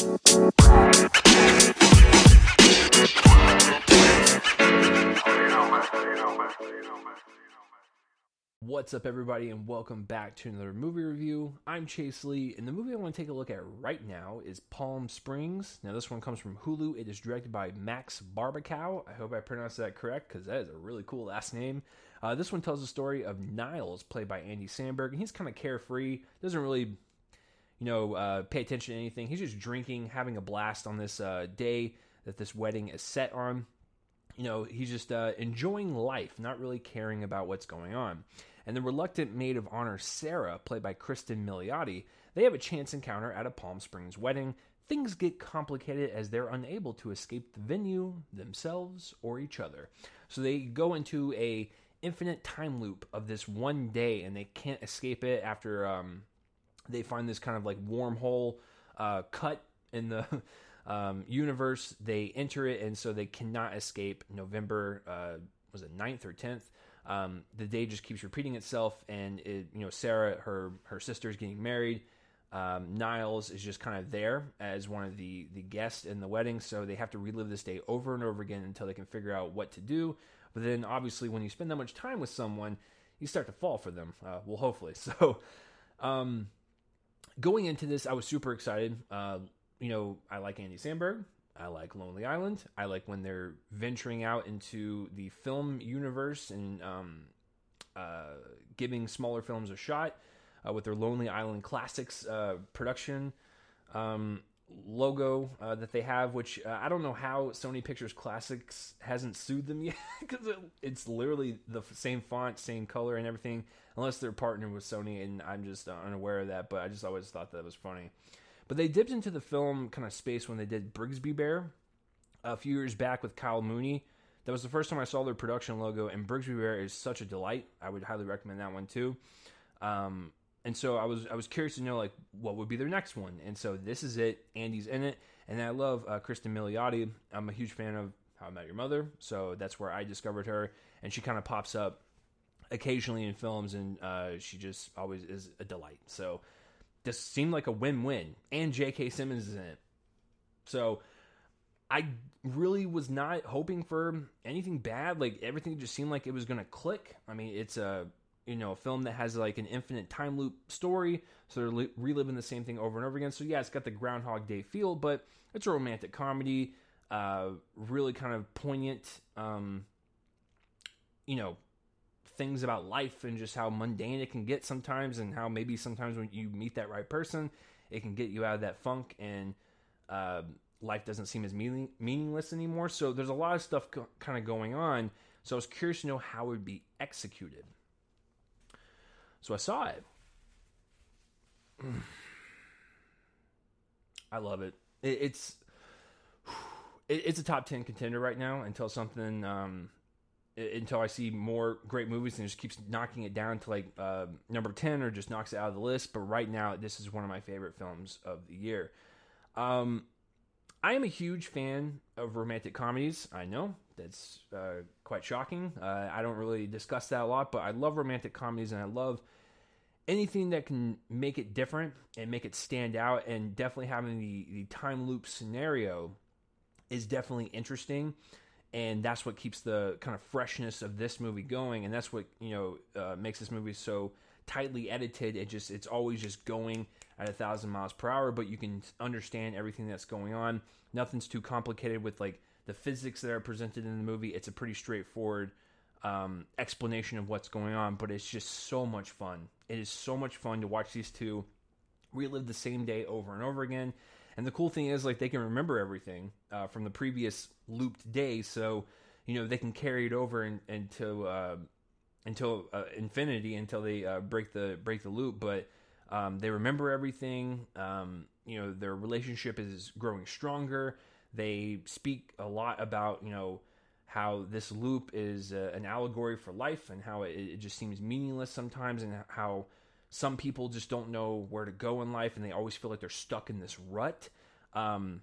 What's up, everybody, and welcome back to another movie review. I'm Chase Lee, and the movie I want to take a look at right now is Palm Springs. Now, this one comes from Hulu. It is directed by Max Barbakow. I hope I pronounced that correct because that is a really cool last name. Uh, this one tells the story of Niles, played by Andy Samberg, and he's kind of carefree, doesn't really, you know, uh, pay attention to anything. He's just drinking, having a blast on this uh, day that this wedding is set on. You know, he's just uh, enjoying life, not really caring about what's going on and the reluctant maid of honor Sarah, played by Kristen Milioti, they have a chance encounter at a Palm Springs wedding. Things get complicated as they're unable to escape the venue, themselves, or each other. So they go into a infinite time loop of this one day, and they can't escape it after um, they find this kind of like wormhole uh, cut in the um, universe. They enter it, and so they cannot escape. November uh, was it 9th or tenth um, the day just keeps repeating itself, and it, you know Sarah, her her sister is getting married. Um, Niles is just kind of there as one of the the guests in the wedding, so they have to relive this day over and over again until they can figure out what to do. But then, obviously, when you spend that much time with someone, you start to fall for them. Uh, well, hopefully. So, um, going into this, I was super excited. Uh, you know, I like Andy Samberg. I like Lonely Island. I like when they're venturing out into the film universe and um, uh, giving smaller films a shot uh, with their Lonely Island Classics uh, production um, logo uh, that they have. Which uh, I don't know how Sony Pictures Classics hasn't sued them yet because it, it's literally the same font, same color, and everything. Unless they're partnered with Sony, and I'm just unaware of that. But I just always thought that was funny. But they dipped into the film kind of space when they did Brigsby Bear a few years back with Kyle Mooney. That was the first time I saw their production logo, and Brigsby Bear is such a delight. I would highly recommend that one too. Um, and so I was I was curious to know like what would be their next one. And so this is it. Andy's in it, and I love uh, Kristen Milioti. I'm a huge fan of How I Met Your Mother, so that's where I discovered her, and she kind of pops up occasionally in films, and uh, she just always is a delight. So this seemed like a win-win, and J.K. Simmons is in it. So I really was not hoping for anything bad. Like everything just seemed like it was going to click. I mean, it's a you know a film that has like an infinite time loop story, so they're li- reliving the same thing over and over again. So yeah, it's got the Groundhog Day feel, but it's a romantic comedy. Uh, really kind of poignant. Um, you know, things about life and just how mundane it can get sometimes, and how maybe sometimes when you meet that right person, it can get you out of that funk, and uh, life doesn't seem as meaning, meaningless anymore. So there's a lot of stuff co- kind of going on. So I was curious to know how it would be executed. So I saw it. I love it. it it's it, it's a top ten contender right now until something um, until I see more great movies and just keeps knocking it down to like uh, number 10 or just knocks it out of the list. But right now, this is one of my favorite films of the year. Um, I am a huge fan of romantic comedies. I know that's uh, quite shocking. Uh, I don't really discuss that a lot, but I love romantic comedies and I love anything that can make it different and make it stand out. And definitely having the, the time loop scenario is definitely interesting and that's what keeps the kind of freshness of this movie going and that's what you know uh, makes this movie so tightly edited it just it's always just going at a thousand miles per hour but you can understand everything that's going on. Nothing's too complicated with like the physics that are presented in the movie. It's a pretty straightforward um, explanation of what's going on but it's just so much fun. It is so much fun to watch these two relive the same day over and over again. And the cool thing is, like, they can remember everything uh, from the previous looped day, so you know they can carry it over in, into uh, until uh, infinity until they uh, break the break the loop. But um, they remember everything. Um, you know, their relationship is growing stronger. They speak a lot about you know how this loop is uh, an allegory for life and how it, it just seems meaningless sometimes, and how some people just don't know where to go in life and they always feel like they're stuck in this rut. Um,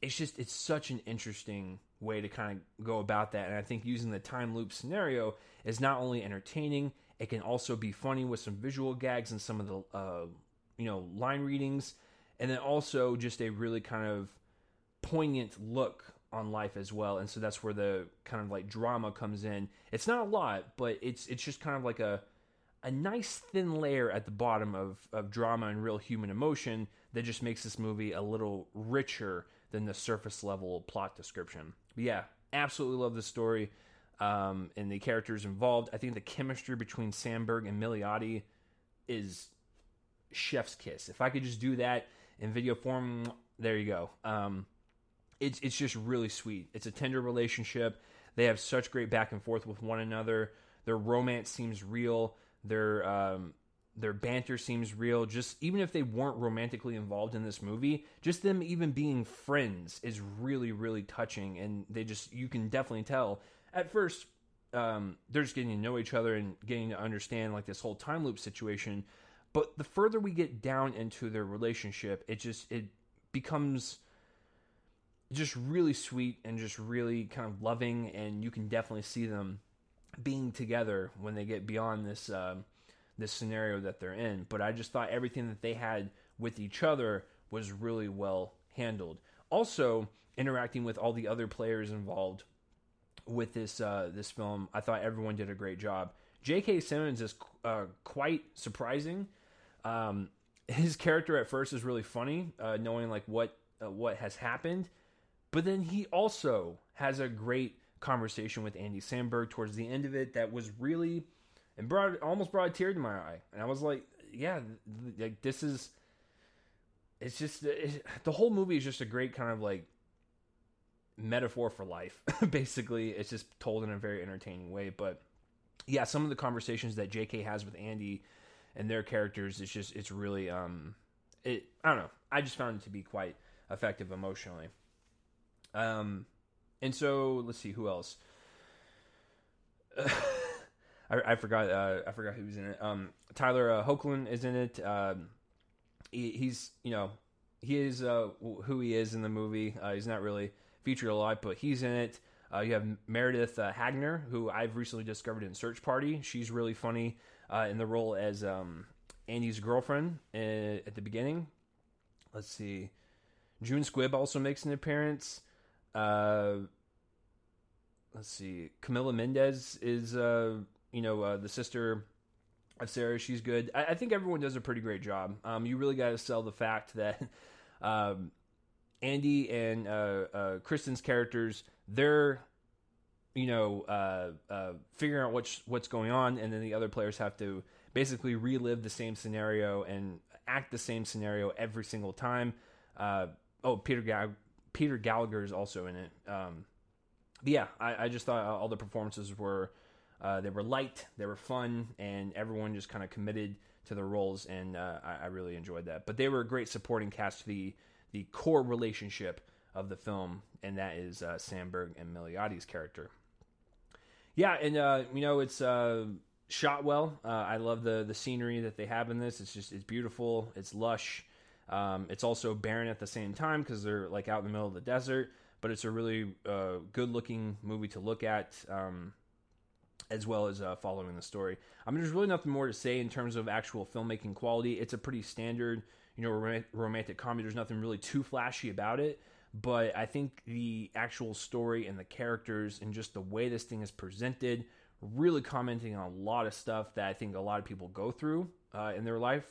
it's just, it's such an interesting way to kind of go about that. And I think using the time loop scenario is not only entertaining, it can also be funny with some visual gags and some of the, uh, you know, line readings. and then also just a really kind of poignant look on life as well. And so that's where the kind of like drama comes in. It's not a lot, but it's it's just kind of like a a nice thin layer at the bottom of, of drama and real human emotion that just makes this movie a little richer than the surface level plot description. But yeah, absolutely love the story um, and the characters involved. I think the chemistry between Samberg and Milioti is chef's kiss. If I could just do that in video form, there you go. Um, it's it's just really sweet. It's a tender relationship. They have such great back and forth with one another. Their romance seems real. Their um, their banter seems real. Just even if they weren't romantically involved in this movie, just them even being friends is really really touching. And they just you can definitely tell at first um, they're just getting to know each other and getting to understand like this whole time loop situation. But the further we get down into their relationship, it just it becomes just really sweet and just really kind of loving, and you can definitely see them being together when they get beyond this um, this scenario that they're in. But I just thought everything that they had with each other was really well handled. Also, interacting with all the other players involved with this uh, this film, I thought everyone did a great job. J.K. Simmons is uh, quite surprising. Um, his character at first is really funny, uh, knowing like what uh, what has happened, but then he also has a great conversation with Andy Samberg towards the end of it that was really and brought almost brought a tear to my eye, and I was like, yeah, like this is. It's just it, the whole movie is just a great kind of like metaphor for life. Basically, it's just told in a very entertaining way. But yeah, some of the conversations that J.K. has with Andy and their characters, it's just it's really um, it. I don't know. I just found it to be quite effective emotionally. Um, and so let's see who else. I, I, forgot. Uh, I forgot who was in it. Um, Tyler uh, Hoechlin is in it. Um, he, he's you know he is uh, who he is in the movie. Uh, he's not really featured a lot, but he's in it. Uh, you have Meredith uh, Hagner, who I've recently discovered in Search Party. She's really funny uh, in the role as um, Andy's girlfriend uh, at the beginning. Let's see. June Squibb also makes an appearance. Uh, let's see. Camila Mendes is, you know, the sister of Sarah. She's good. I, I, think everyone does a pretty great job. Um, you really got to sell the fact that um, Andy and uh, uh, Kristen's characters, they're you know uh, uh, figuring out what's what's going on, and then the other players have to basically relive the same scenario and act the same scenario every single time. Uh, oh, Peter Ga- Peter Gallagher is also in it. Um, yeah, I, I, just thought all the performances were uh, they were light, they were fun, and everyone just kind of committed to their roles, and uh, I, I, really enjoyed that. But they were a great supporting cast. To the the core relationship of the film, and that is uh, Samberg and Milioti's character. Yeah, and uh, you know it's uh, shot well. Uh, I love the the scenery that they have in this. It's just it's beautiful. It's lush. Um, it's also barren at the same time because they're like out in the middle of the desert. But it's a really good looking movie to look at. Um, as well as uh, following the story. I mean, there's really nothing more to say in terms of actual filmmaking quality. It's a pretty standard you know romantic comedy. There's nothing really too flashy about it, but I think the actual story and the characters and just the way this thing is presented, really commenting on a lot of stuff that I think a lot of people go through uh, in their life,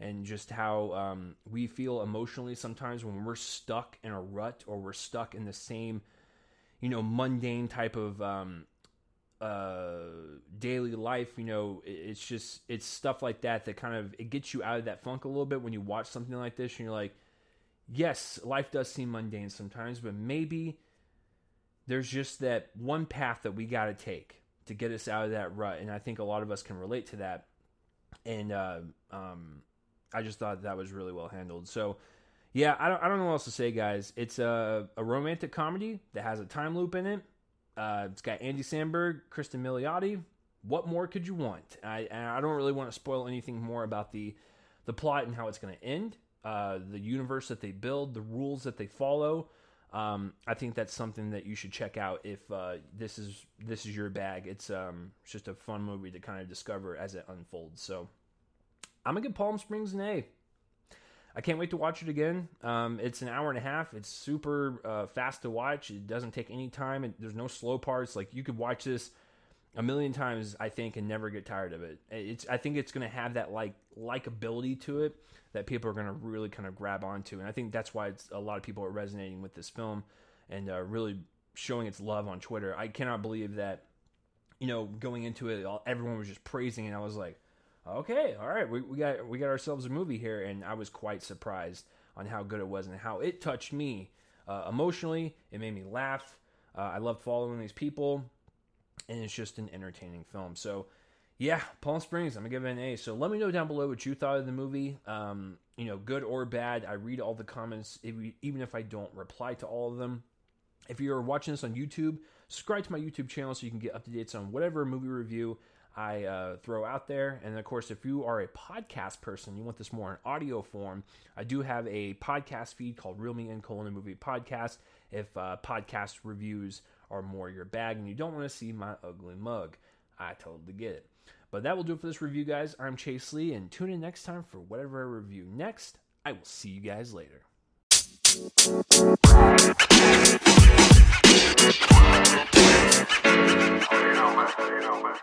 and just how um, we feel emotionally sometimes when we're stuck in a rut or we're stuck in the same, you know, mundane type of um, uh, daily life, you know, it's just it's stuff like that that kind of it gets you out of that funk a little bit when you watch something like this and you're like, yes, life does seem mundane sometimes, but maybe there's just that one path that we got to take to get us out of that rut, and I think a lot of us can relate to that. And uh, um, I just thought that was really well handled. So. Yeah, I don't, I don't know what else to say, guys. It's a, a romantic comedy that has a time loop in it uh, it's got Andy Samberg, Kristen Milioti. What more could you want? I, I don't really want to spoil anything more about the the plot and how it's going to end. Uh, the universe that they build, the rules that they follow. Um, I think that's something that you should check out if uh, this is this is your bag. It's um, it's just a fun movie to kind of discover as it unfolds. So I'm gonna give Palm Springs an A. I can't wait to watch it again. Um, it's an hour and a half. It's super uh, fast to watch. It doesn't take any time. And there's no slow parts. Like you could watch this a million times, I think, and never get tired of it. It's I think it's going to have that like likability to it that people are going to really kind of grab onto, and I think that's why a lot of people are resonating with this film and uh, really showing its love on Twitter. I cannot believe that you know going into it, everyone was just praising, and I was like okay, all right, we, we got we got ourselves a movie here, and I was quite surprised on how good it was and how it touched me uh, emotionally. It made me laugh. Uh, I love following these people, and it's just an entertaining film. So, yeah, Palm Springs, I'm gonna give it an A. So let me know down below what you thought of the movie. Um, you know, good or bad. I read all the comments, even if I don't reply to all of them. If you're watching this on YouTube, subscribe to my YouTube channel so you can get up to dates on whatever movie review I uh, throw out there. And of course, if you are a podcast person, you want this more in audio form, I do have a podcast feed called Real Me In Colon Movie Podcast. If uh, podcast reviews are more your bag and you don't want to see my ugly mug, I totally get it. But that will do it for this review, guys. I'm Chase Lee, and tune in next time for whatever I review next. I will see you guys later you know, man.